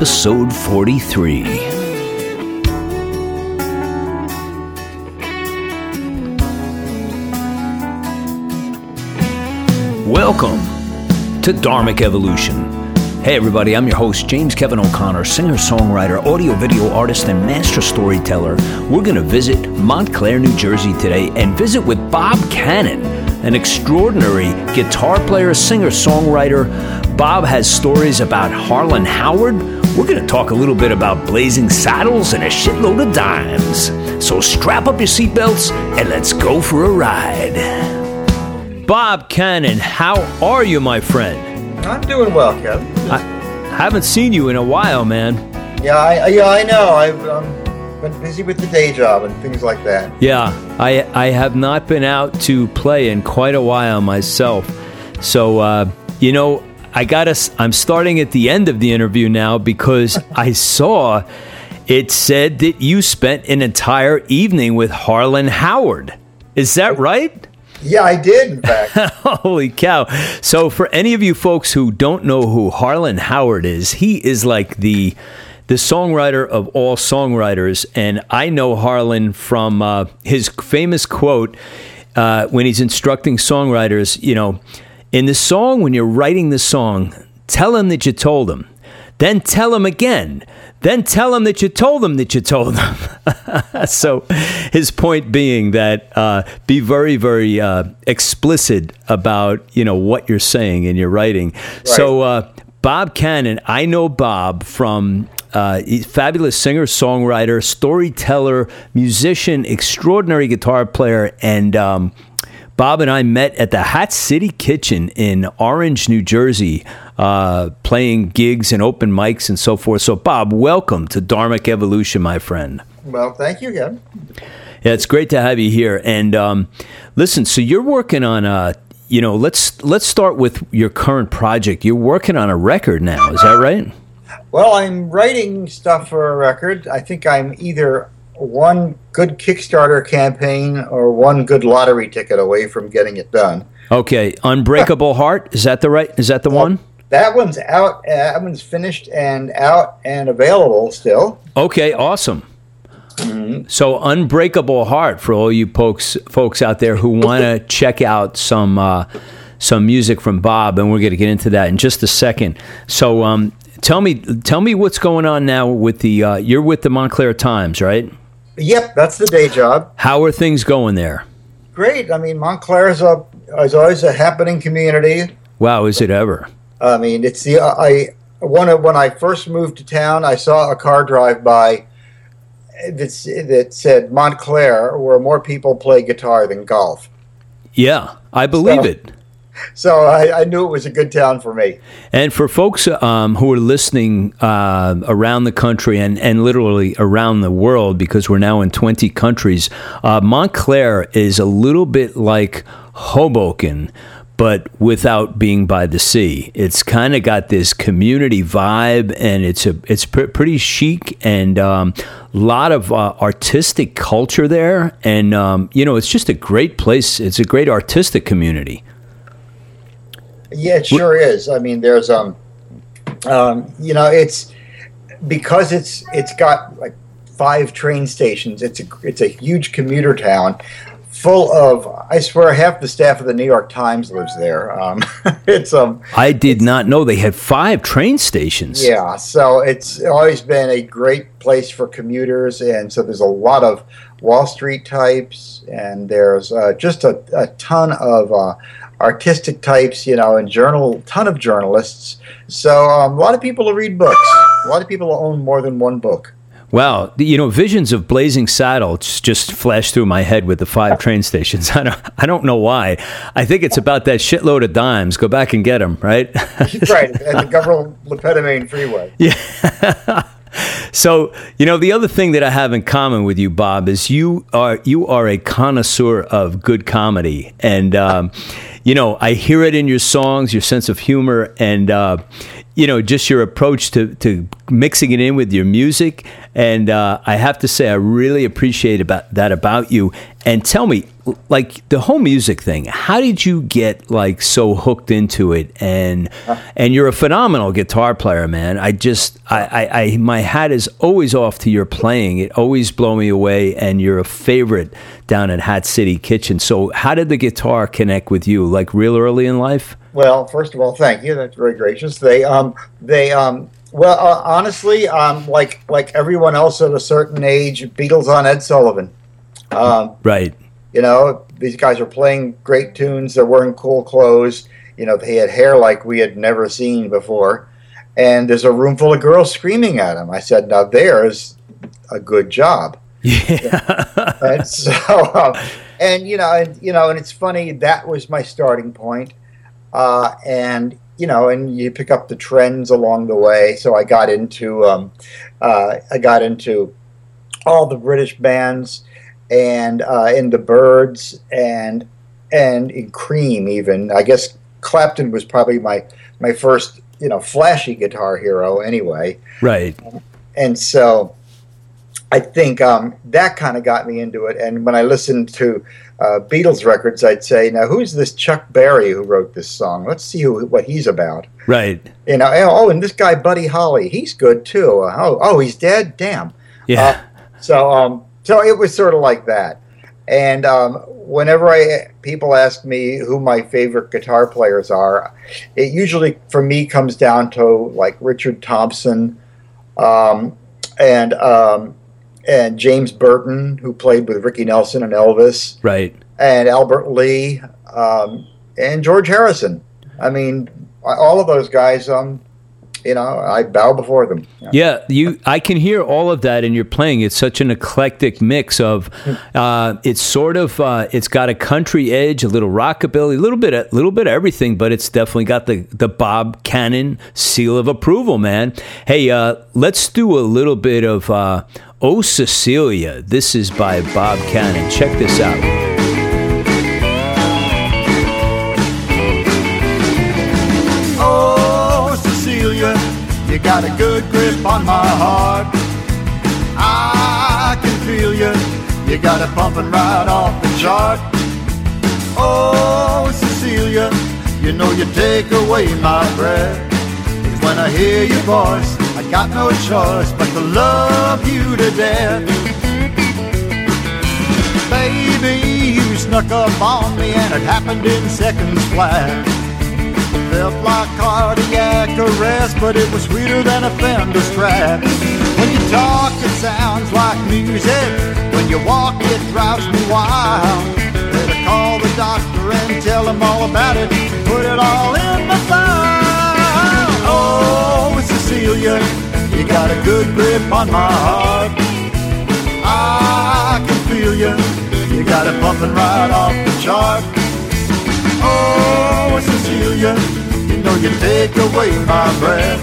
episode 43. Welcome to Dharmic Evolution. Hey, everybody, I'm your host, James Kevin O'Connor, singer songwriter, audio video artist, and master storyteller. We're going to visit Montclair, New Jersey today and visit with Bob Cannon, an extraordinary guitar player, singer songwriter. Bob has stories about Harlan Howard. We're going to talk a little bit about blazing saddles and a shitload of dimes. So strap up your seatbelts and let's go for a ride. Bob Cannon, how are you, my friend? I'm doing well, Kevin. I haven't seen you in a while, man. Yeah, I, yeah, I know. I've um, been busy with the day job and things like that. Yeah, I I have not been out to play in quite a while myself. So uh, you know, I got us. I'm starting at the end of the interview now because I saw it said that you spent an entire evening with Harlan Howard. Is that right? Yeah, I did, in fact. Holy cow. So, for any of you folks who don't know who Harlan Howard is, he is like the the songwriter of all songwriters. And I know Harlan from uh, his famous quote uh, when he's instructing songwriters, you know, in the song, when you're writing the song, tell him that you told him. Then tell him again. Then tell him that you told him that you told him. so, his point being that uh, be very, very uh, explicit about you know what you're saying in your writing. Right. So, uh, Bob Cannon, I know Bob from uh, fabulous singer, songwriter, storyteller, musician, extraordinary guitar player, and um, Bob and I met at the Hat City Kitchen in Orange, New Jersey, uh, playing gigs and open mics and so forth. So, Bob, welcome to Dharmic Evolution, my friend. Well, thank you again. Yeah, it's great to have you here. And um, listen, so you're working on a, you know, let's let's start with your current project. You're working on a record now, is that right? Well, I'm writing stuff for a record. I think I'm either one good Kickstarter campaign or one good lottery ticket away from getting it done. Okay, Unbreakable Heart is that the right? Is that the one? That one's out. Uh, that one's finished and out and available still. Okay, awesome. Mm-hmm. So, Unbreakable Heart for all you folks folks out there who want to check out some uh, some music from Bob, and we're going to get into that in just a second. So, um, tell me tell me what's going on now with the uh, you're with the Montclair Times, right? Yep, that's the day job. How are things going there? Great. I mean, Montclair is a is always a happening community. Wow, is it ever? I mean, it's the I one of when I first moved to town, I saw a car drive by that that said Montclair, where more people play guitar than golf. Yeah, I believe so, it so I, I, knew it was a good town for me. And for folks um, who are listening uh, around the country and, and literally around the world, because we're now in 20 countries, uh, Montclair is a little bit like Hoboken. But without being by the sea, it's kind of got this community vibe, and it's a it's pr- pretty chic and a um, lot of uh, artistic culture there, and um, you know it's just a great place. It's a great artistic community. Yeah, it sure is. I mean, there's um, um, you know, it's because it's it's got like five train stations. It's a it's a huge commuter town, full of. I swear, half the staff of the New York Times lives there. Um, it's um. I did not know they had five train stations. Yeah, so it's always been a great place for commuters, and so there's a lot of Wall Street types, and there's uh, just a, a ton of. Uh, artistic types, you know, and journal, ton of journalists. So um, a lot of people will read books. A lot of people own more than one book. Wow, you know, visions of Blazing Saddles just flashed through my head with the five train stations. I don't, I don't know why. I think it's about that shitload of dimes. Go back and get them, right? right, at the Governor Le Petomane Freeway. Yeah. so you know the other thing that I have in common with you, Bob, is you are you are a connoisseur of good comedy, and um, you know, I hear it in your songs, your sense of humor, and uh, you know, just your approach to, to mixing it in with your music. And uh, I have to say, I really appreciate about that about you. And tell me, like the whole music thing, how did you get like so hooked into it? And and you're a phenomenal guitar player, man. I just, I, I, I my hat is always off to your playing. It always blow me away. And you're a favorite down at Hat City Kitchen. So how did the guitar connect with you? Like real early in life? Well, first of all, thank you. That's very gracious. They, um, they, um, well, uh, honestly, um, like like everyone else at a certain age, Beatles on Ed Sullivan. Um, right. You know, these guys are playing great tunes. They're wearing cool clothes. You know, they had hair like we had never seen before. And there's a room full of girls screaming at them. I said, "Now there's a good job." Yeah. and so, um, and you know, and you know, and it's funny that was my starting point uh, and you know, and you pick up the trends along the way. So I got into um, uh, I got into all the British bands and uh, in the Byrds and and in Cream even. I guess Clapton was probably my my first you know flashy guitar hero anyway. Right. And so I think um, that kind of got me into it. And when I listened to uh, Beatles records, I'd say, now who's this Chuck Berry who wrote this song? Let's see who, what he's about. Right. You know, oh, and this guy Buddy Holly, he's good too. Uh, oh, oh, he's dead. Damn. Yeah. Uh, so, um, so it was sort of like that. And um, whenever I people ask me who my favorite guitar players are, it usually for me comes down to like Richard Thompson, um, and um, and James Burton, who played with Ricky Nelson and Elvis, right, and Albert Lee, um, and George Harrison. I mean, all of those guys. Um, you know, I bow before them. Yeah. yeah. you. I can hear all of that in your playing. It's such an eclectic mix of. Uh, it's sort of. Uh, it's got a country edge, a little rockabilly, a little bit, a little bit of everything, but it's definitely got the the Bob Cannon seal of approval, man. Hey, uh, let's do a little bit of uh, Oh Cecilia. This is by Bob Cannon. Check this out. Got a good grip on my heart. I can feel you, you got it pumping right off the chart. Oh, Cecilia, you know you take away my breath. When I hear your voice, I got no choice but to love you to death. Baby, you snuck up on me and it happened in seconds flat. Felt like cardiac arrest, but it was sweeter than a Fender Strat. When you talk, it sounds like music. When you walk, it drives me wild. Better call the doctor and tell him all about it. Put it all in the file. Oh, it's Cecilia, you got a good grip on my heart. I can feel you, you got it pumping right off the chart. Oh, Cecilia, you know you take away my breath.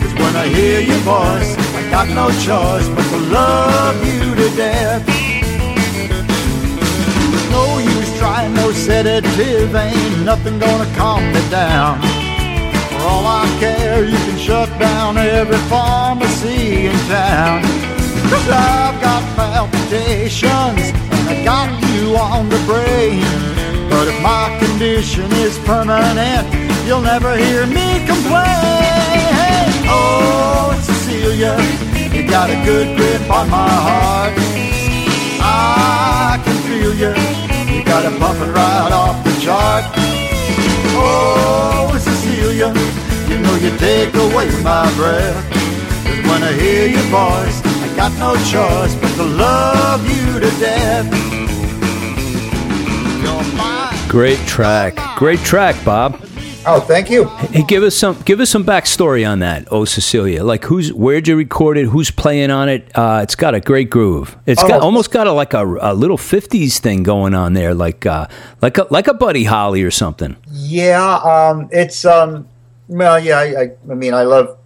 Cause when I hear your voice, I got no choice but to love you to death. no use trying no sedative, ain't nothing gonna calm me down For all I care, you can shut down every pharmacy in town. Cause I've got palpitations and I got you on the brain. But if my condition is permanent, you'll never hear me complain. Oh, Cecilia, you got a good grip on my heart. I can feel you, you got it pumping right off the chart. Oh, Cecilia, you know you take away my breath. Cause when I hear your voice, I got no choice but to love you to death. Great track. Great track, Bob. Oh, thank you. Hey, give us some give us some backstory on that. Oh, Cecilia, like who's where'd you record it? Who's playing on it? Uh, it's got a great groove. It's oh. got almost got a like a, a little '50s thing going on there, like uh, like a like a Buddy Holly or something. Yeah, um, it's um, well, yeah. I, I, I, mean, I love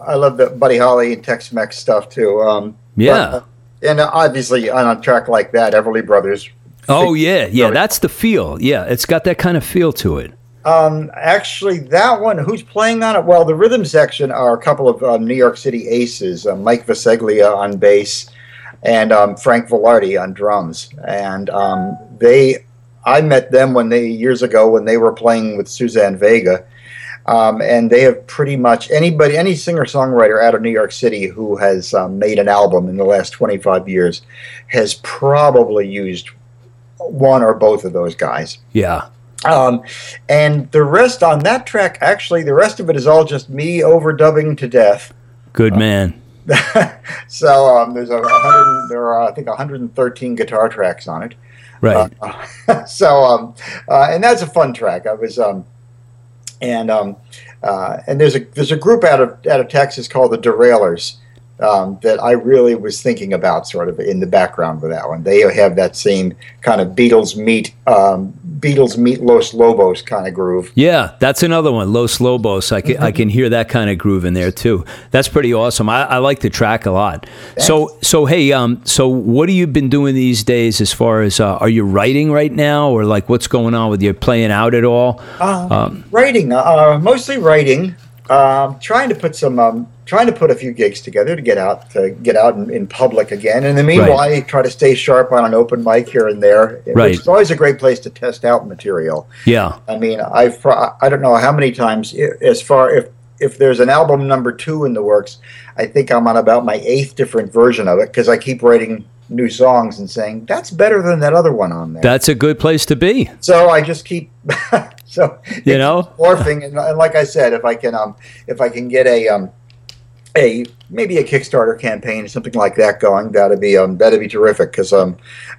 I love the Buddy Holly and Tex-Mex stuff too. Um, yeah, but, uh, and obviously on a track like that, Everly Brothers. Oh yeah, yeah. That's the feel. Yeah, it's got that kind of feel to it. Um, actually, that one, who's playing on it? Well, the rhythm section are a couple of um, New York City aces uh, Mike Visceglia on bass and um, Frank Vilardi on drums. And um, they, I met them when they, years ago, when they were playing with Suzanne Vega. Um, and they have pretty much anybody, any singer songwriter out of New York City who has um, made an album in the last 25 years has probably used one or both of those guys. Yeah. Um, and the rest on that track, actually, the rest of it is all just me overdubbing to death. Good man. so um, there's a hundred. There are I think 113 guitar tracks on it. Right. Uh, so um, uh, and that's a fun track. I was um, and um, uh, and there's a there's a group out of out of Texas called the Derailers. Um, that I really was thinking about, sort of in the background with that one. They have that same kind of Beatles meet um, Beatles meet Los Lobos kind of groove. Yeah, that's another one, Los Lobos. I can, mm-hmm. I can hear that kind of groove in there too. That's pretty awesome. I, I like the track a lot. Thanks. So so hey, um, so what have you been doing these days? As far as uh, are you writing right now, or like what's going on with you? Playing out at all? Uh, um, writing, uh, mostly writing. Um, trying to put some um, trying to put a few gigs together to get out to get out in, in public again. And in the meanwhile, right. I try to stay sharp on an open mic here and there, right. which is always a great place to test out material. Yeah, I mean, I've I don't know how many times as far if if there's an album number two in the works, I think I'm on about my eighth different version of it because I keep writing new songs and saying that's better than that other one on there. That's a good place to be. So I just keep so you know morphing and, and, like I said, if I can um if I can get a um a maybe a Kickstarter campaign or something like that going, that'd be um that'd be terrific because um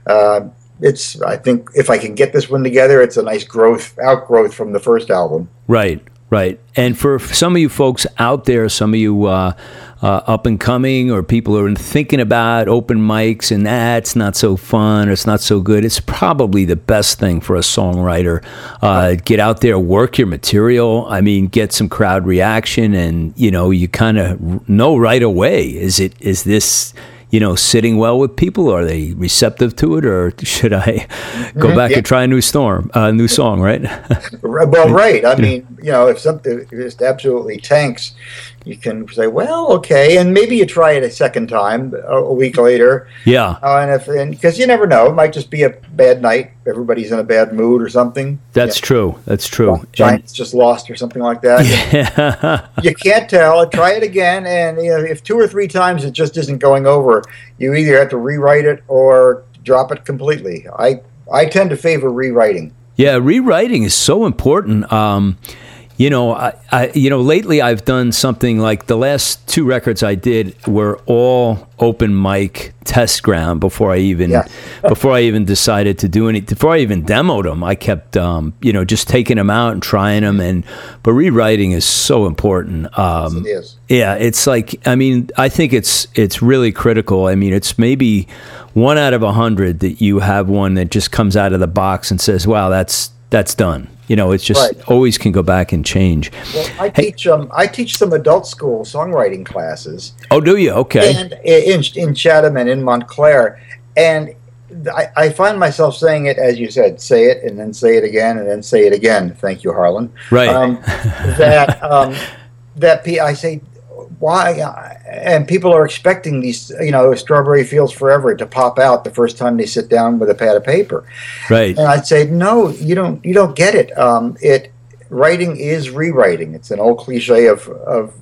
uh, it's I think if I can get this one together, it's a nice growth outgrowth from the first album. Right, right. And for some of you folks out there, some of you uh, uh, up and coming or people are thinking about open mics and that's ah, not so fun or it's not so good, it's probably the best thing for a songwriter. Uh, get out there, work your material. I mean, get some crowd reaction, and you know, you kind of know right away is it is this you know, sitting well with people? Are they receptive to it, or should I go mm-hmm. back yeah. and try a new storm, a uh, new song? Right? well, right. I mean, you know, if something just absolutely tanks, you can say, well, okay, and maybe you try it a second time a, week later. Yeah. Uh, and if and because you never know, it might just be a bad night. Everybody's in a bad mood or something. That's yeah. true. That's true. Giants and, just lost or something like that. Yeah. you can't tell. Try it again, and you know, if two or three times it just isn't going over, you either have to rewrite it or drop it completely. I I tend to favor rewriting. Yeah, rewriting is so important. Um, you know, I, I, you know, lately I've done something like the last two records I did were all open mic test ground before I even yeah. before I even decided to do any before I even demoed them. I kept um, you know just taking them out and trying them, and but rewriting is so important. Um, yes, it is. Yeah, it's like I mean I think it's it's really critical. I mean it's maybe one out of a hundred that you have one that just comes out of the box and says, "Wow, that's that's done." You know, it's just right. always can go back and change. Well, I hey. teach um, I teach some adult school songwriting classes. Oh, do you? Okay. And in, in Chatham and in Montclair, and I, I, find myself saying it as you said, say it and then say it again and then say it again. Thank you, Harlan. Right. Um, that um, that I say why and people are expecting these you know strawberry fields forever to pop out the first time they sit down with a pad of paper. Right. And i'd say no you don't you don't get it. Um, it writing is rewriting. It's an old cliche of, of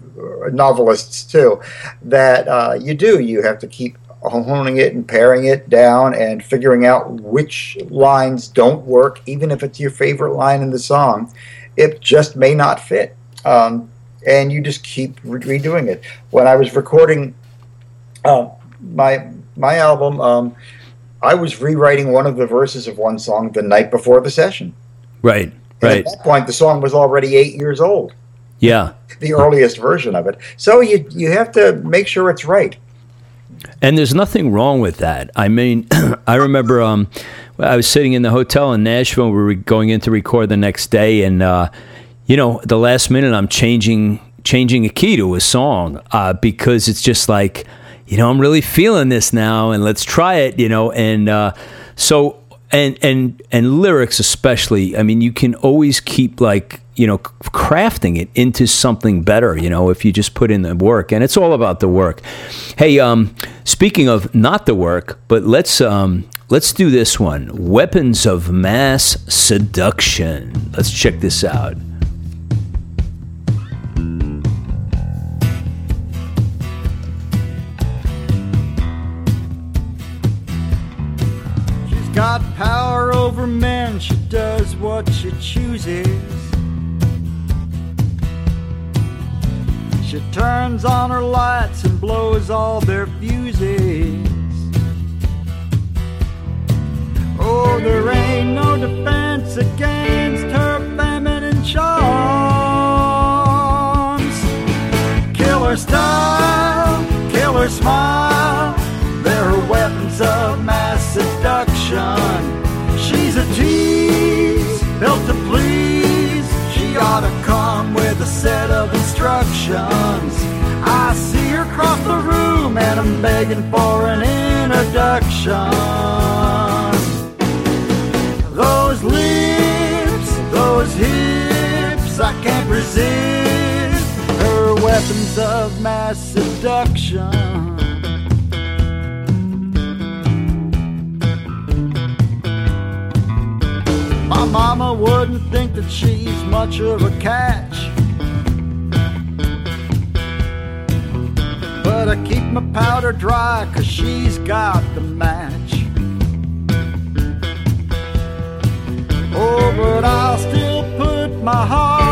novelists too that uh, you do. You have to keep honing it and paring it down and figuring out which lines don't work even if it's your favorite line in the song. It just may not fit. Um, and you just keep re- redoing it. When I was recording uh, my my album, um, I was rewriting one of the verses of one song the night before the session. Right. And right. At that point, the song was already eight years old. Yeah. The earliest version of it. So you you have to make sure it's right. And there's nothing wrong with that. I mean, I remember um, I was sitting in the hotel in Nashville. We were going in to record the next day, and uh, you know, the last minute I'm changing changing a key to a song uh, because it's just like, you know, I'm really feeling this now, and let's try it, you know, and uh, so and and and lyrics especially. I mean, you can always keep like you know crafting it into something better. You know, if you just put in the work, and it's all about the work. Hey, um, speaking of not the work, but let's um, let's do this one. Weapons of mass seduction. Let's check this out. Got power over men, she does what she chooses. She turns on her lights and blows all their fuses. Oh, there ain't no defense against her feminine charms. Killer style, killer smile, She's a tease, built to please. She ought to come with a set of instructions. I see her cross the room and I'm begging for an introduction. Those lips, those hips, I can't resist her weapons of mass seduction. Mama wouldn't think that she's much of a catch. But I keep my powder dry, cause she's got the match. Oh, but I'll still put my heart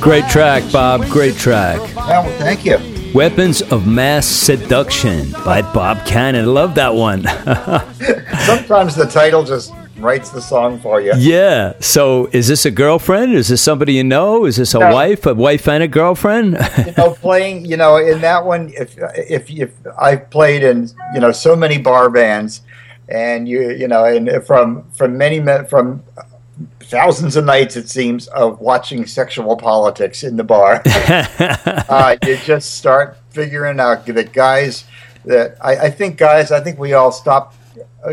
Great track, Bob, great track. Well, thank you. Weapons of Mass Seduction by Bob Cannon. Love that one. Sometimes the title just writes the song for you. yeah. So, is this a girlfriend? Is this somebody you know? Is this a No. wife? A wife and a girlfriend? you know, playing, you know, in that one, if if if I've played in, you know, so many bar bands, and you, you know, and from from many men from thousands of nights, it seems, of watching sexual politics in the bar, uh, you just start figuring out that guys that I, I think guys, I think we all stopped.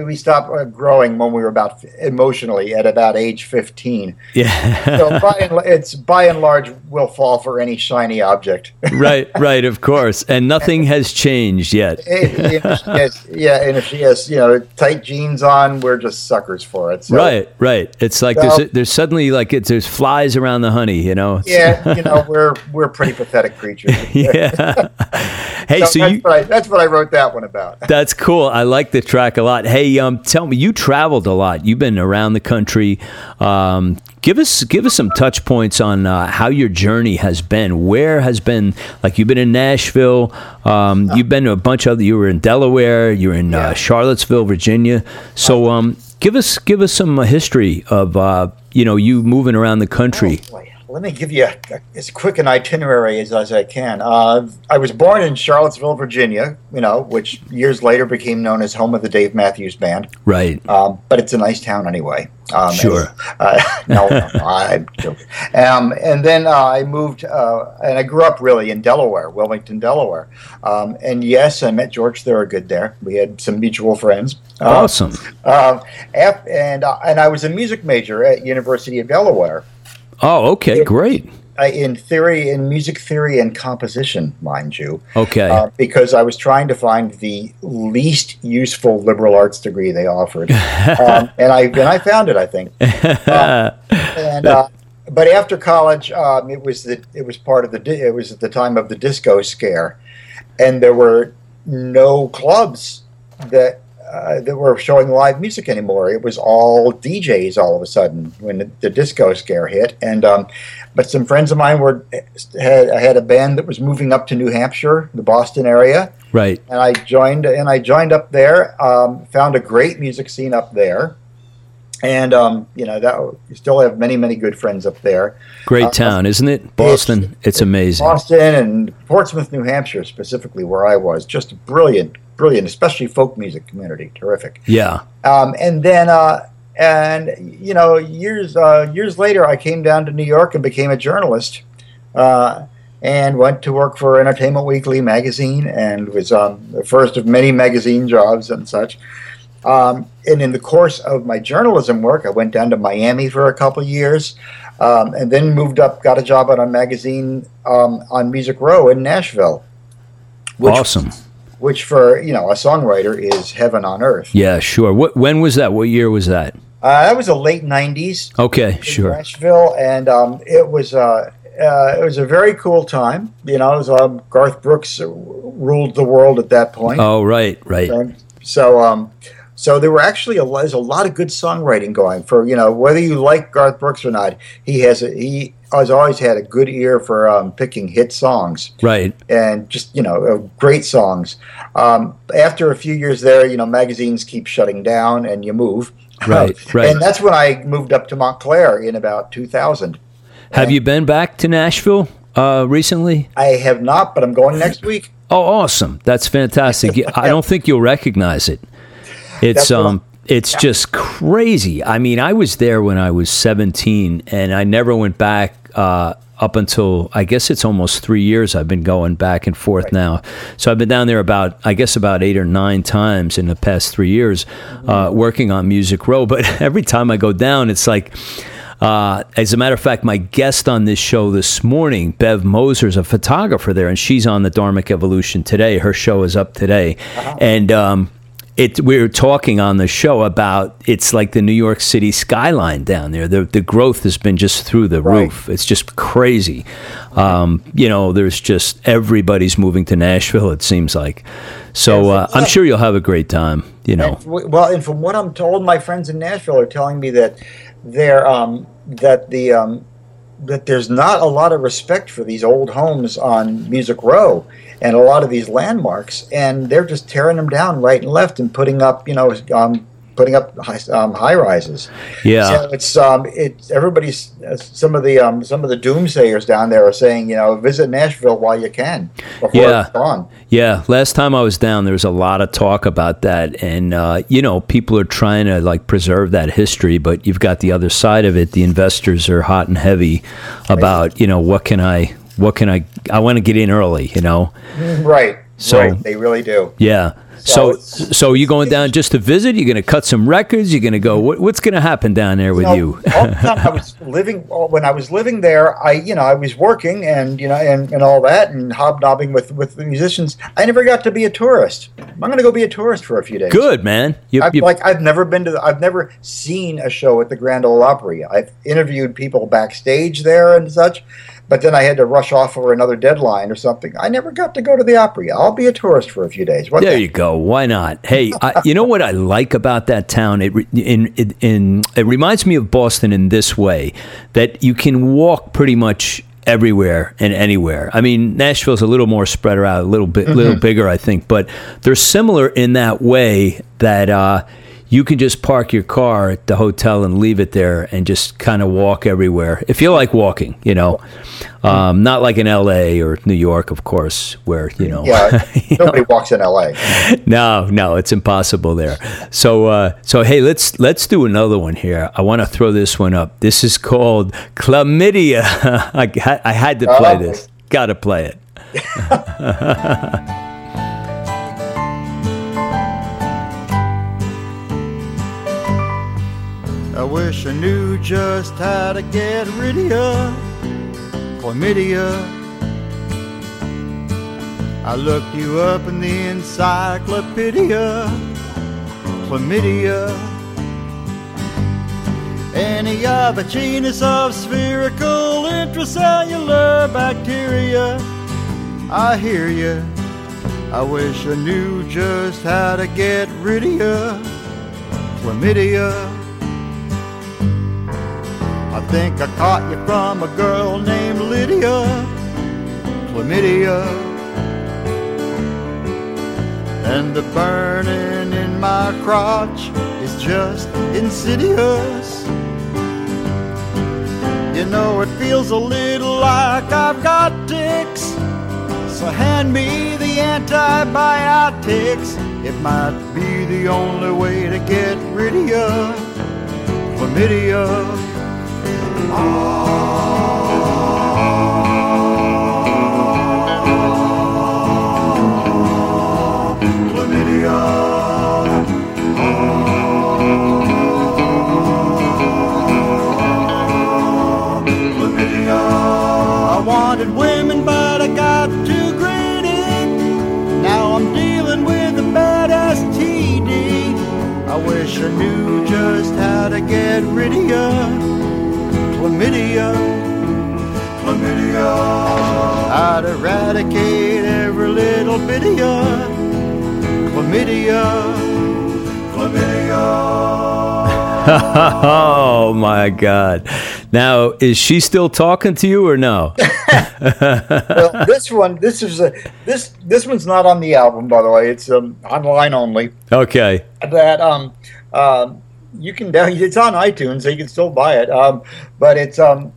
We stopped uh, growing when we were about emotionally at about age fifteen. yeah. So by and, it's by and large will fall for any shiny object. right, right, of course. And nothing has changed yet. You know, she has- yeah, and if she has you know tight jeans on, we're just suckers for it. So, Right, right. It's like So- there's there's suddenly like it's, there's flies around the honey, you know. Yeah, you know we're we're pretty pathetic creatures. yeah. hey, So so that's, you what I, that's what I wrote that one about. That's cool. I like the track a lot. Hey, um, tell me, you traveled a lot. You've been around the country. Um, give us give us some touch points on uh, how your journey has been. Where has been like you've been in Nashville. Um, you've been to a bunch of. You were in Delaware. You were in uh, Charlottesville, Virginia. So, um, give us give us some uh, history of uh, you know you moving around the country. Oh. Let me give you a, as quick an itinerary as, as I can. Uh, I was born in Charlottesville, Virginia, you know, which years later became known as home of the Dave Matthews Band. Right. Um, but it's a nice town anyway. Um, Sure. Uh, no, no, I'm joking. Um, and then uh, I moved, uh, and I grew up really in Delaware, Wilmington, Delaware. Um, and yes, I met George Thorogood there. We had some mutual friends. Uh, Awesome. uh, and uh, and I was a music major at University of Delaware Oh, okay, great. uh, in theory, in music theory and composition, mind you. Okay. Uh, because I was trying to find the least useful liberal arts degree they offered, um, and I and I found it. I think, Um, and uh, but after college, um, it was the it was part of the di- it was at the time of the disco scare, and there were no clubs that uh, that were showing live music anymore. It was all DJs all of a sudden when the, the disco scare hit. And um, but some friends of mine were had I had a band that was moving up to New Hampshire, the Boston area. Right. And I joined and I joined up there. Um, found a great music scene up there. And um, you know that we still have many, many good friends up there. Great town, isn't it? Boston. It's, it's amazing. Boston and Portsmouth, New Hampshire, specifically where I was, just brilliant, brilliant, especially folk music community, terrific. Yeah. Um, and then, uh, and you know, years uh, years later, I came down to New York and became a journalist, uh, and went to work for Entertainment Weekly magazine, and was um, the first of many magazine jobs and such. Um, and in the course of my journalism work, I went down to Miami for a couple of years, um, and then moved up, got a job at a magazine um, on Music Row in Nashville. Which, awesome. Which for you know a songwriter is heaven on earth. Yeah, sure. What when was that? What year was that? Uh, that was the late '90s. Okay, sure. Nashville, and um, it was. Uh, uh, it was a very cool time. You know, was, um, Garth Brooks ruled the world at that point. Oh, right, right. And so, um, so there were actually a there's a lot of good songwriting going for you know whether you like Garth Brooks or not. He has a, he has always had a good ear for um, picking hit songs, right? And just you know uh, great songs. Um, after a few years there, you know magazines keep shutting down and you move, right? right. And that's when I moved up to Montclair in about 2000. Have and you been back to Nashville uh, recently? I have not, but I'm going next week. Oh, awesome! That's fantastic. I don't think you'll recognize it. It's um it's yeah. just crazy. I mean, I was there when I was 17 and I never went back uh, up until I guess it's almost three years. I've been going back and forth right. now. So I've been down there about, I guess, about eight or nine times in the past three years mm-hmm. uh, working on Music Row. But every time I go down, it's like, uh, as a matter of fact, my guest on this show this morning, Bev Moser, is a photographer there, and she's on the Dharmic Evolution today. Her show is up today. And um, it we were talking on the show about it's like the New York City skyline down there. The the growth has been just through the right. roof. It's just crazy. Um, you know, there's just everybody's moving to Nashville. It seems like. So uh, I'm sure you'll have a great time. You know. And, well, and from what I'm told, my friends in Nashville are telling me that they're um, that the um, that there's not a lot of respect for these old homes on Music Row and a lot of these landmarks, and they're just tearing them down right and left and putting up, you know, um, putting up high, um, high rises. Yeah, so it's um, it's everybody's uh, some of the um, some of the doomsayers down there are saying, you know, visit Nashville while you can before yeah. it's gone. Yeah, last time I was down, there was a lot of talk about that, and uh, you know, people are trying to like preserve that history, but you've got the other side of it. The investors are hot and heavy about, you know, what can I what can I? I want to get in early, you know. Right. So right. they really do. Yeah. So, so, so you going down just to visit? You're going to cut some records. You're going to go. What, what's going to happen down there with you? you? all the time I was living when I was living there. I, you know, I was working and you know, and, and all that, and hobnobbing with with the musicians. I never got to be a tourist. I'm going to go be a tourist for a few days. Good man. You, I've, like I've never been to. The, I've never seen a show at the Grand Ole Opry. I've interviewed people backstage there and such but then I had to rush off for another deadline or something. I never got to go to the Opry. I'll be a tourist for a few days. What there the- you go. Why not? Hey, I, you know what I like about that town? It, in, in, in, it reminds me of Boston in this way that you can walk pretty much everywhere and anywhere. I mean, Nashville's a little more spread out, a little bit, mm-hmm. little bigger, I think, but they're similar in that way that. Uh, you can just park your car at the hotel and leave it there and just kind of walk everywhere if you like walking you know. Um, not like in la or new york of course where you know. Yeah you nobody know. walks in la no no it's impossible there. So uh, so hey let's let's do another one here. I want to throw this one up. This is called chlamydia. I, I had to play oh. this. Gotta play it I wish I knew just how to get rid of chlamydia. I looked you up in the encyclopedia, chlamydia. Any other genus of spherical intracellular bacteria. I hear you. I wish I knew just how to get rid of chlamydia. Think I caught you from a girl named Lydia, chlamydia. And the burning in my crotch is just insidious. You know, it feels a little like I've got ticks. So hand me the antibiotics. It might be the only way to get rid of. Chlamydia. Chlamydia. chlamydia. I wanted women, but I got too greedy. Now I'm dealing with a bad STD. I wish I knew just how to get rid of you. Chlamydia, chlamydia. I'd eradicate every little bit of you. Chlamydia, chlamydia. oh my God! Now, is she still talking to you or no? well, this one, this is a this this one's not on the album, by the way. It's um, online only. Okay. That um, um, you can down. It's on iTunes, so you can still buy it. Um, but it's um,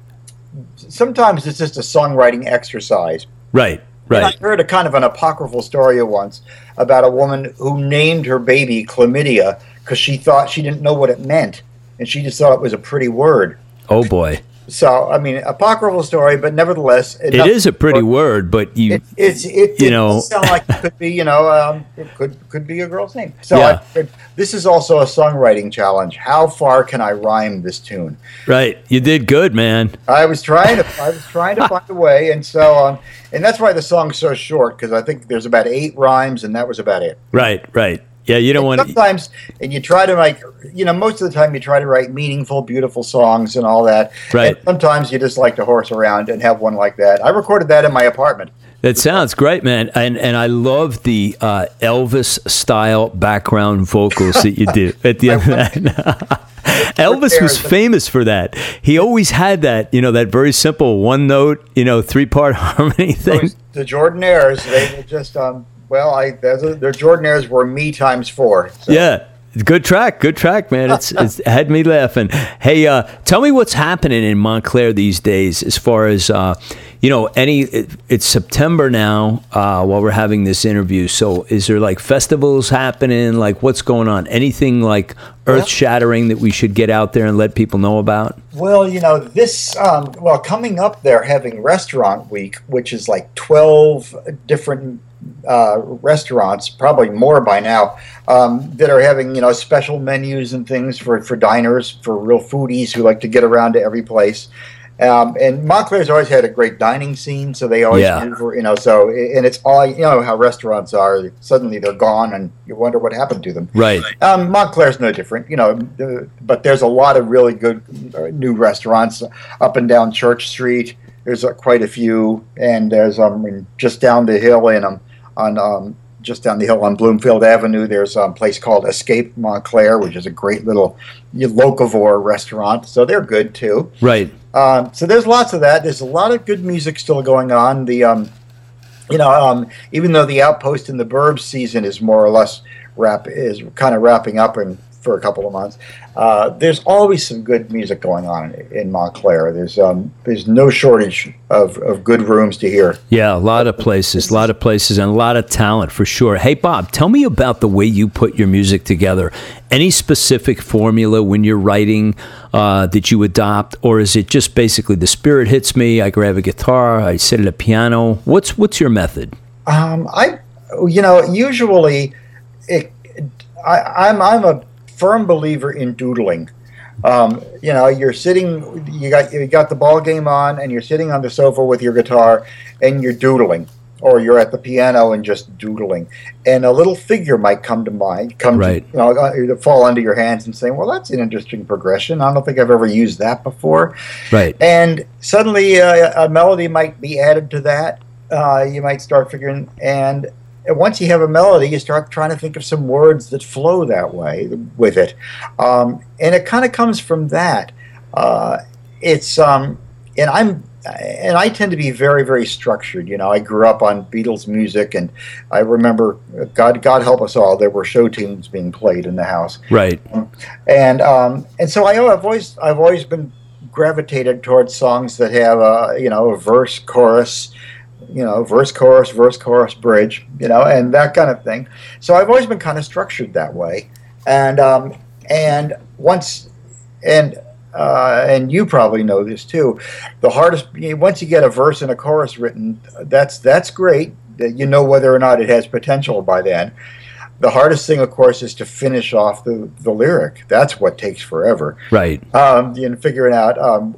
sometimes it's just a songwriting exercise. Right. And Right. I heard a kind of an apocryphal story once about a woman who named her baby chlamydia because she thought she didn't know what it meant, and she just thought it was a pretty word. Oh boy, So, I mean, apocryphal story, but nevertheless, it is a pretty word, but you. It, it's it, You it know- sound like it could be you know um, it could could be a girl's name. So Yeah. I, this is also a songwriting challenge. How far can I rhyme this tune? Right. You did good, man. I was trying to I was trying to find a way, and so um, and that's why the song's so short because I think there's about eight rhymes, and that was about it. Right. Right. Yeah. You don't want. to. Sometimes, and you try to like, you know, most of the time you try to write meaningful, beautiful songs and all that. Right. And sometimes you just like to horse around and have one like that. I recorded that in my apartment. That sounds great, man. And and I love the uh, Elvis style background vocals that you do at the end of that. Elvis was famous for that. He always had that, you know, that very simple one note, you know, three part harmony thing. the Jordanaires, they were just um. Well, I there's a, their Jordanaires were me times four. So. Yeah. Good track, good track, man. It's, it's had me laughing. Hey, uh, tell me what's happening in Montclair these days, as far as uh, you know. Any, it, it's September now uh, while we're having this interview. So, is there like festivals happening? Like, what's going on? Anything like earth shattering that we should get out there and let people know about? Well, you know this. Um, well, coming up, they're having Restaurant Week, which is like twelve different uh, restaurants, probably more by now, um, that are having you know special menus and things for for diners, for real foodies who like to get around to every place. Um, and Montclair's always had a great dining scene, so they always Yeah. do, you know. So and it's all you know how restaurants are. Suddenly they're gone, and you wonder what happened to them. Right. Um, Montclair's no different, you know, but there's a lot of really good uh, new restaurants up and down Church Street. There's uh, quite a few, and there's um just down the hill in um on um just down the hill on Bloomfield Avenue. There's a place called Escape Montclair, which is a great little locavore restaurant. So they're good too. Right. Um, so there's lots of that. There's a lot of good music still going on. The um, you know, um, even though the Outpost in the Burbs season is more or less wrap is kind of wrapping up in for a couple of months, uh, there's always some good music going on in, in Montclair. There's um, there's no shortage of, of good rooms to hear. Yeah, a lot of places, a lot of places, and a lot of talent for sure. Hey, Bob, tell me about the way you put your music together. Any specific formula when you're writing uh, that you adopt, or is it just basically the spirit hits me? I grab a guitar, I sit at a piano. What's what's your method? Um, I, you know, usually, it, I, I'm I'm a firm believer in doodling. Um, you know, you're sitting, you got you got the ball game on, and you're sitting on the sofa with your guitar, and you're doodling, or you're at the piano and just doodling, and a little figure might come to mind, come Right. to, you know, uh, fall under your hands and say, well, that's an interesting progression. I don't think I've ever used that before Right. and suddenly uh, a melody might be added to that. Uh, you might start figuring, and once you have a melody, you start trying to think of some words that flow that way with it, um, and it kind of comes from that. Uh, it's um, and I'm and I tend to be very, very structured. You know, I grew up on Beatles music, and I remember, God, God help us all, there were show tunes being played in the house. Right. And um, and so I, have always, I've always been gravitated towards songs that have a, you know, a verse, chorus, you know, verse, chorus, verse, chorus, bridge, you know, and that kind of thing. So I've always been kind of structured that way, and um, and once and uh, and you probably know this too. The hardest once you get a verse and a chorus written, that's that's great. You know whether or not it has potential by then. The hardest thing, of course, is to finish off the, the lyric. That's what takes forever. Right. Um, and figuring out. Um,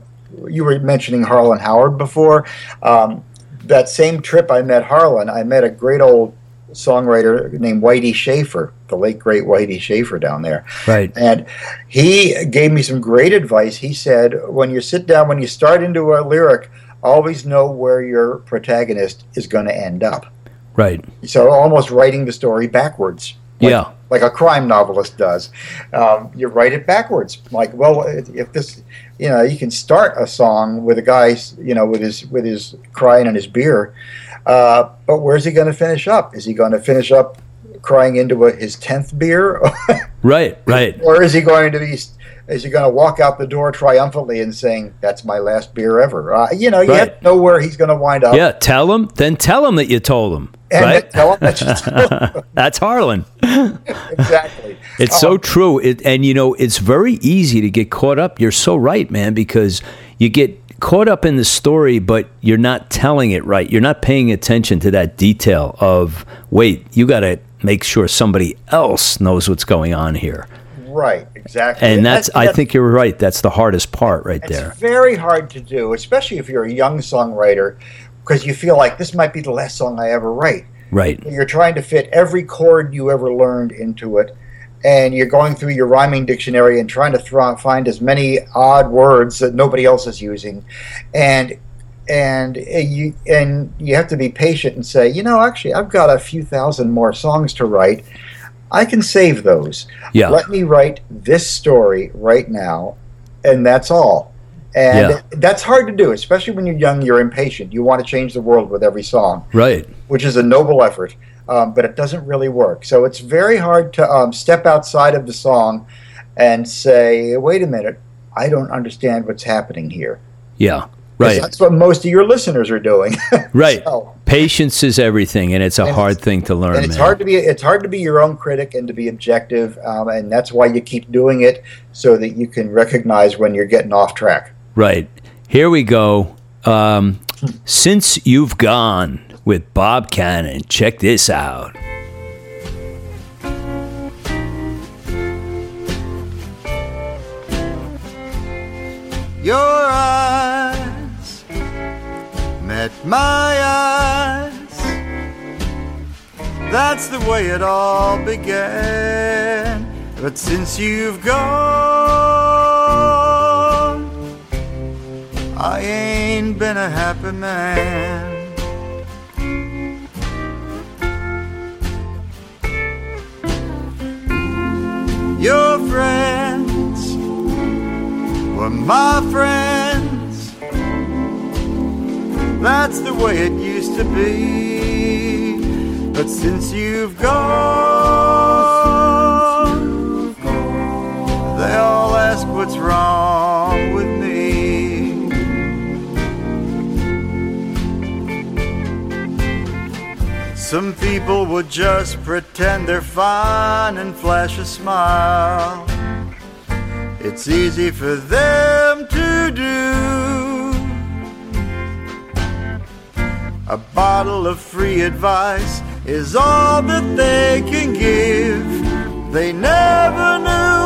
you were mentioning Harlan Howard before. Um, that same trip I met Harlan, I met a great old songwriter named Whitey Shafer, the late great Whitey Shafer down there. Right. And he gave me some great advice. He said, when you sit down, when you start into a lyric, always know where your protagonist is going to end up. Right. So almost writing the story backwards. Like, yeah. Like a crime novelist does. Um, you write it backwards. Like, well, if this, you know, you can start a song with a guy, you know, with his with his crying and his beer, uh, but where's he going to finish up? Is he going to finish up crying into a, his tenth beer? right, right. Or is he going to be? Is he going to walk out the door triumphantly and saying, "That's my last beer ever"? Uh, you know, you right. have to know where he's going to wind up. Yeah, tell him. Then tell him that you told him. And right? tell him that That's Harlan. exactly. It's um, so true. It, and you know, it's very easy to get caught up. You're so right, man, because you get caught up in the story, but you're not telling it right. You're not paying attention to that detail of, wait, you got to make sure somebody else knows what's going on here. Right, exactly. And that's, that's I think you're right. That's the hardest part right there. It's very hard to do, especially if you're a young songwriter, because you feel like this might be the last song I ever write. Right. You're trying to fit every chord you ever learned into it and you're going through your rhyming dictionary and trying to find as many odd words that nobody else is using, and and eh, you and you have to be patient and say, you know, actually, I've got a few thousand more songs to write. I can save those. Yeah. Let me write this story right now, and that's all. And yeah. that's hard to do, especially when you're young. You're impatient. You want to change the world with every song, right? Which is a noble effort um, but it doesn't really work. So it's very hard to um, step outside of the song and say, wait a minute, I don't understand what's happening here. Yeah. Right. That's what most of your listeners are doing. right. So, Patience is everything, and it's a and hard it's, thing to learn. And it's man. hard to be it's hard to be your own critic and to be objective, um, and that's why you keep doing it so that you can recognize when you're getting off track. Right. Here we go. Um, since you've gone, with Bob Cannon. Check this out. Your eyes met my eyes. That's the way it all began. But since you've gone, I ain't been a happy man. Your friends were my friends. That's the way it used to be. But since you've gone, they all ask what's wrong Some people would just pretend they're fine and flash a smile. It's easy for them to do. A bottle of free advice is all that they can give. They never knew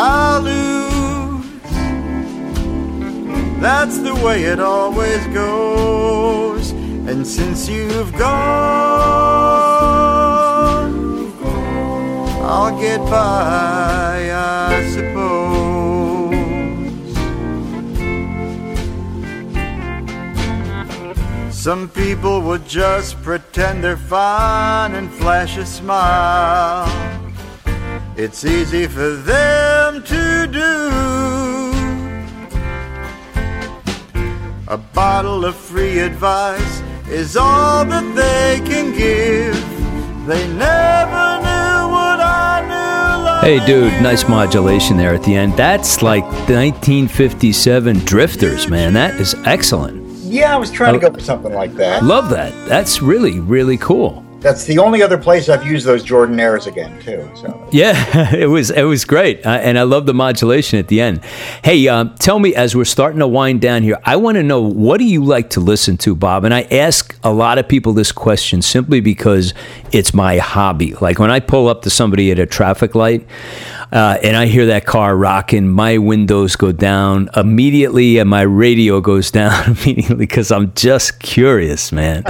I'll lose. That's the way it always goes. And since you've gone, I'll get by, I suppose. Some people would just pretend they're fine and flash a smile. It's easy for them to do. A bottle of free advice is all that they can give. They never knew what I knew. Hey, dude, nice modulation there at the end. That's like 1957 Drifters, man. That is excellent. Yeah, I was trying to go oh. for something like that. Love that. That's really, really cool. That's the only other place I've used those Jordanaires again too. So Yeah, it was it was great, uh, and I love the modulation at the end. Hey, um, tell me as we're starting to wind down here, I want to know what do you like to listen to, Bob? And I ask a lot of people this question simply because it's my hobby. Like when I pull up to somebody at a traffic light. Uh, and I hear that car rocking, my windows go down immediately, and my radio goes down immediately because I'm just curious, man.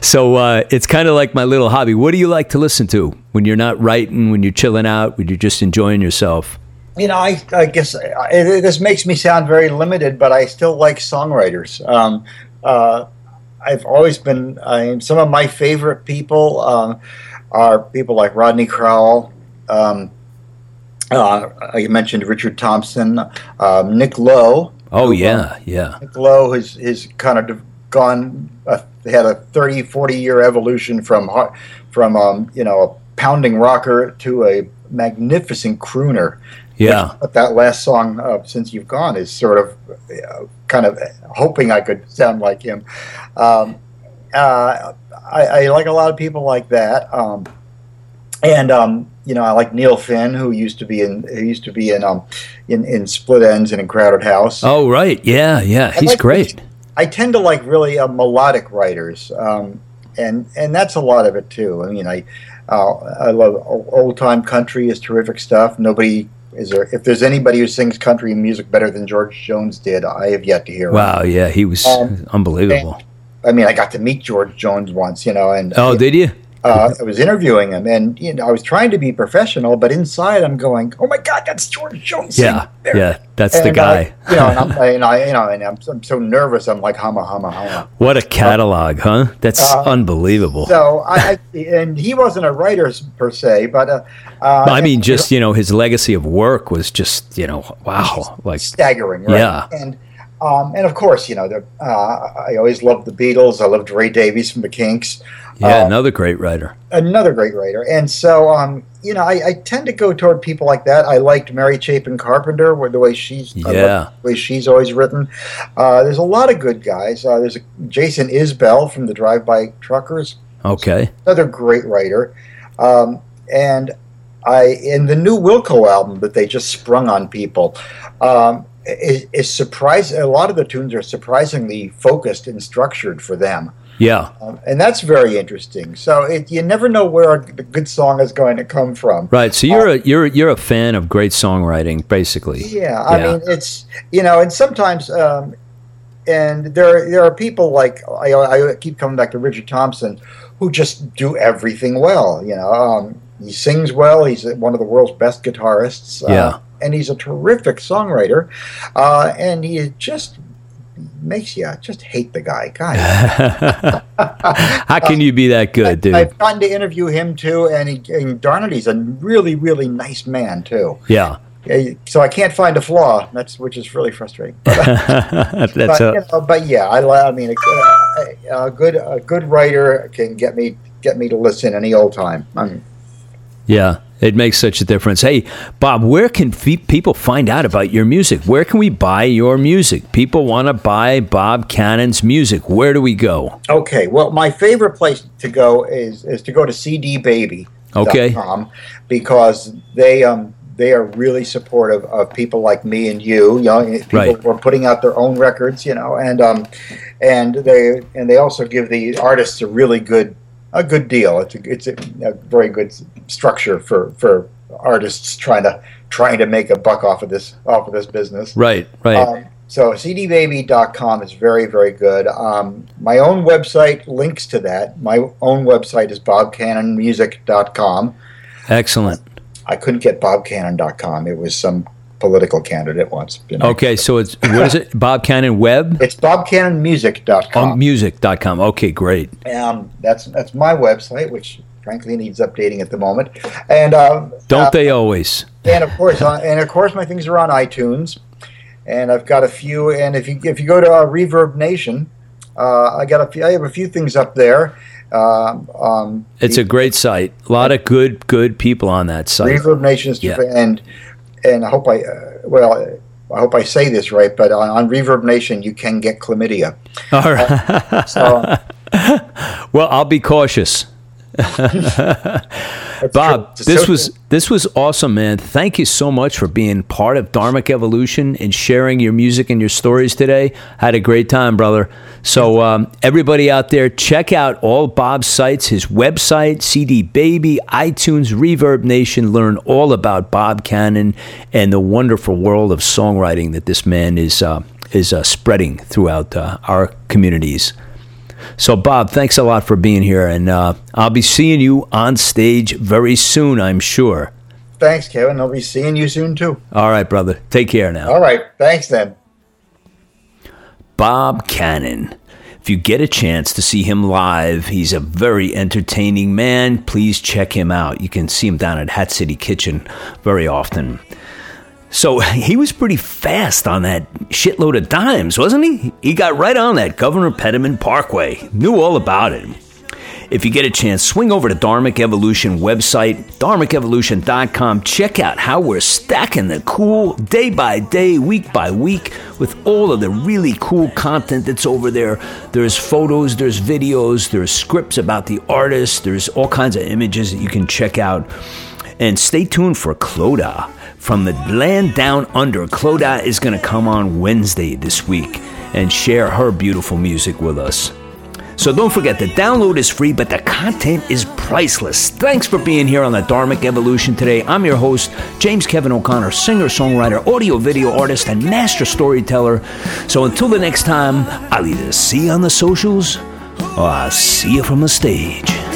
So uh, it's kind of like my little hobby. What do you like to listen to when you're not writing, when you're chilling out, when you're just enjoying yourself? you know, I, I guess it, this makes me sound very limited, but I still like songwriters. Um, uh, I've always been I, some of my favorite people um, are people like Rodney Crowell. Um, uh, I mentioned Richard Thompson, um, Nick Lowe. Oh yeah, yeah. Nick Lowe has, has kind of gone, uh, had a 30, 40 year evolution from from um, you know a pounding rocker to a magnificent crooner. Yeah. But that last song, uh, "Since You've Gone," is sort of uh, kind of hoping I could sound like him. Um, uh, I, I like a lot of people like that, um, and um, you know I like Neil Finn, who used to be in who used to be in um, in, in Split Enz and in Crowded House. Oh right, yeah, yeah. I He's like- great. I tend to like really uh, melodic writers, um, and and that's a lot of it too. I mean, I uh, I love old time country is terrific stuff. Nobody is there. If there's anybody who sings country music better than George Jones did, I have yet to hear. him. Wow, yeah, he was Um, unbelievable. I mean, I got to meet George Jones once, you know, and Oh, did you? Uh, I was interviewing him, and you know, I was trying to be professional, but inside I'm going, "Oh my God, that's George Jones!" Yeah, there." yeah. That's the guy. uh, you know, and I'm, and I, you know, and I'm, I'm so nervous. I'm like, "Humma, humma, humma." What a catalog, huh? That's Uh, unbelievable. So I, I and he wasn't a writer per se, but uh, uh, I mean, just you know, his legacy of work was just you know, wow, like staggering, right? Yeah. And um, and of course, you know, uh, I always loved the Beatles. I loved Ray Davies from the Kinks. yeah, Uh, another great writer. another great writer. And so, um, you know, I, I tend to go toward people like that. I liked Mary Chapin Carpenter, where the way she's Yeah. the way she's always written. Uh, there's a lot of good guys. Uh, there's a, Jason Isbell from the Drive By Truckers, Okay, another great writer. Um, and I in the new Wilco album that they just sprung on people. Um, is, is surprise a lot of the tunes are surprisingly focused and structured for them yeah, um, and that's very interesting. So it, you never know where a good song is going to come from. right. So you're a you're you're a fan of great songwriting, basically. Yeah, I Yeah. mean it's you know, and sometimes, um, and there there are people like I, I keep coming back to Richard Thompson, who just do everything well. You know, um, he sings well. He's one of the world's best guitarists. uh, Yeah. And he's a terrific songwriter, uh, and he just makes you just hate the guy. God, How can you be that good, dude? I've gotten to interview him too, and, he, and darn it, he's a really, really nice man too. Yeah, Yeah, So I can't find a flaw. That's which is really frustrating. But, that's but, a you know, but yeah, I, I mean, a, a good a good writer can get me get me to listen any old time. I mean, yeah. It makes such a difference. Hey, Bob, where can fe- people find out about your music? Where can we buy your music? People want to buy Bob Cannon's music. Where do we go? okay, well, my favorite place to go is is to go to CDBaby. Okay. because they um they are really supportive of people like me and you. You know, people Right. who are putting out their own records. You know, and um and they and they also give the artists a really good a good deal. It's a, it's a, a very good structure for for artists trying to trying to make a buck off of this off of this business. Right, right. Um, so cdbaby.com is very, very good. Um, my own website links to that. My own website is bobcannonmusic.com. Excellent. I couldn't get bobcannon.com. It was some political candidate once. You know. Okay, so it's what is it? Bob Cannon Web? It's bobcannonmusic.com. Oh, music.com. Okay, great. Um, that's that's my website, which frankly needs updating at the moment. And uh, Don't uh, they always? and of course, uh, and of course, my things are on iTunes, and I've got a few. And if you if you go to uh, Reverb Nation, uh, I got a few. I have a few things up there. Um, um, It's a great site. A lot of good, good people on that site. Reverb Nation is Yeah. and and I hope I uh, well. I hope I say this right, but on, on Reverb Nation you can get chlamydia. All right. So, Well, I'll be cautious. that's Bob, true. this So- was this was awesome, man. Thank you so much for being part of Dharmic Evolution and sharing your music and your stories today. Had a great time, brother. So um, everybody out there, check out all Bob's sites, his website, CD Baby, iTunes, Reverb Nation. Learn all about Bob Cannon and the wonderful world of songwriting that this man is uh, is uh, spreading throughout uh, our communities. So, Bob, thanks a lot for being here, and uh, I'll be seeing you on stage very soon, I'm sure. Thanks, Kevin. I'll be seeing you soon too. All right, brother. Take care now. All right. Thanks then. Bob Cannon. If you get a chance to see him live, he's a very entertaining man. Please check him out. You can see him down at Hat City Kitchen very often. So he was pretty fast on that shitload of dimes, wasn't he? He got right on that Governor Petomane Parkway, knew all about it. If you get a chance, swing over to Dharmic Evolution website, dharmicevolution.com. Check out how we're stacking the cool day by day, week by week with all of the really cool content that's over there. There's photos, there's videos, there's scripts about the artists, there's all kinds of images that you can check out. And stay tuned for Clodagh from the land down under. Clodagh is going to come on Wednesday this week and share her beautiful music with us. So don't forget, the download is free, but the content is priceless. Thanks for being here on the Dharmic Evolution today. I'm your host, James Kevin O'Connor, singer, songwriter, audio video artist, and master storyteller. So until the next time, I'll either see you on the socials or I'll see you from the stage.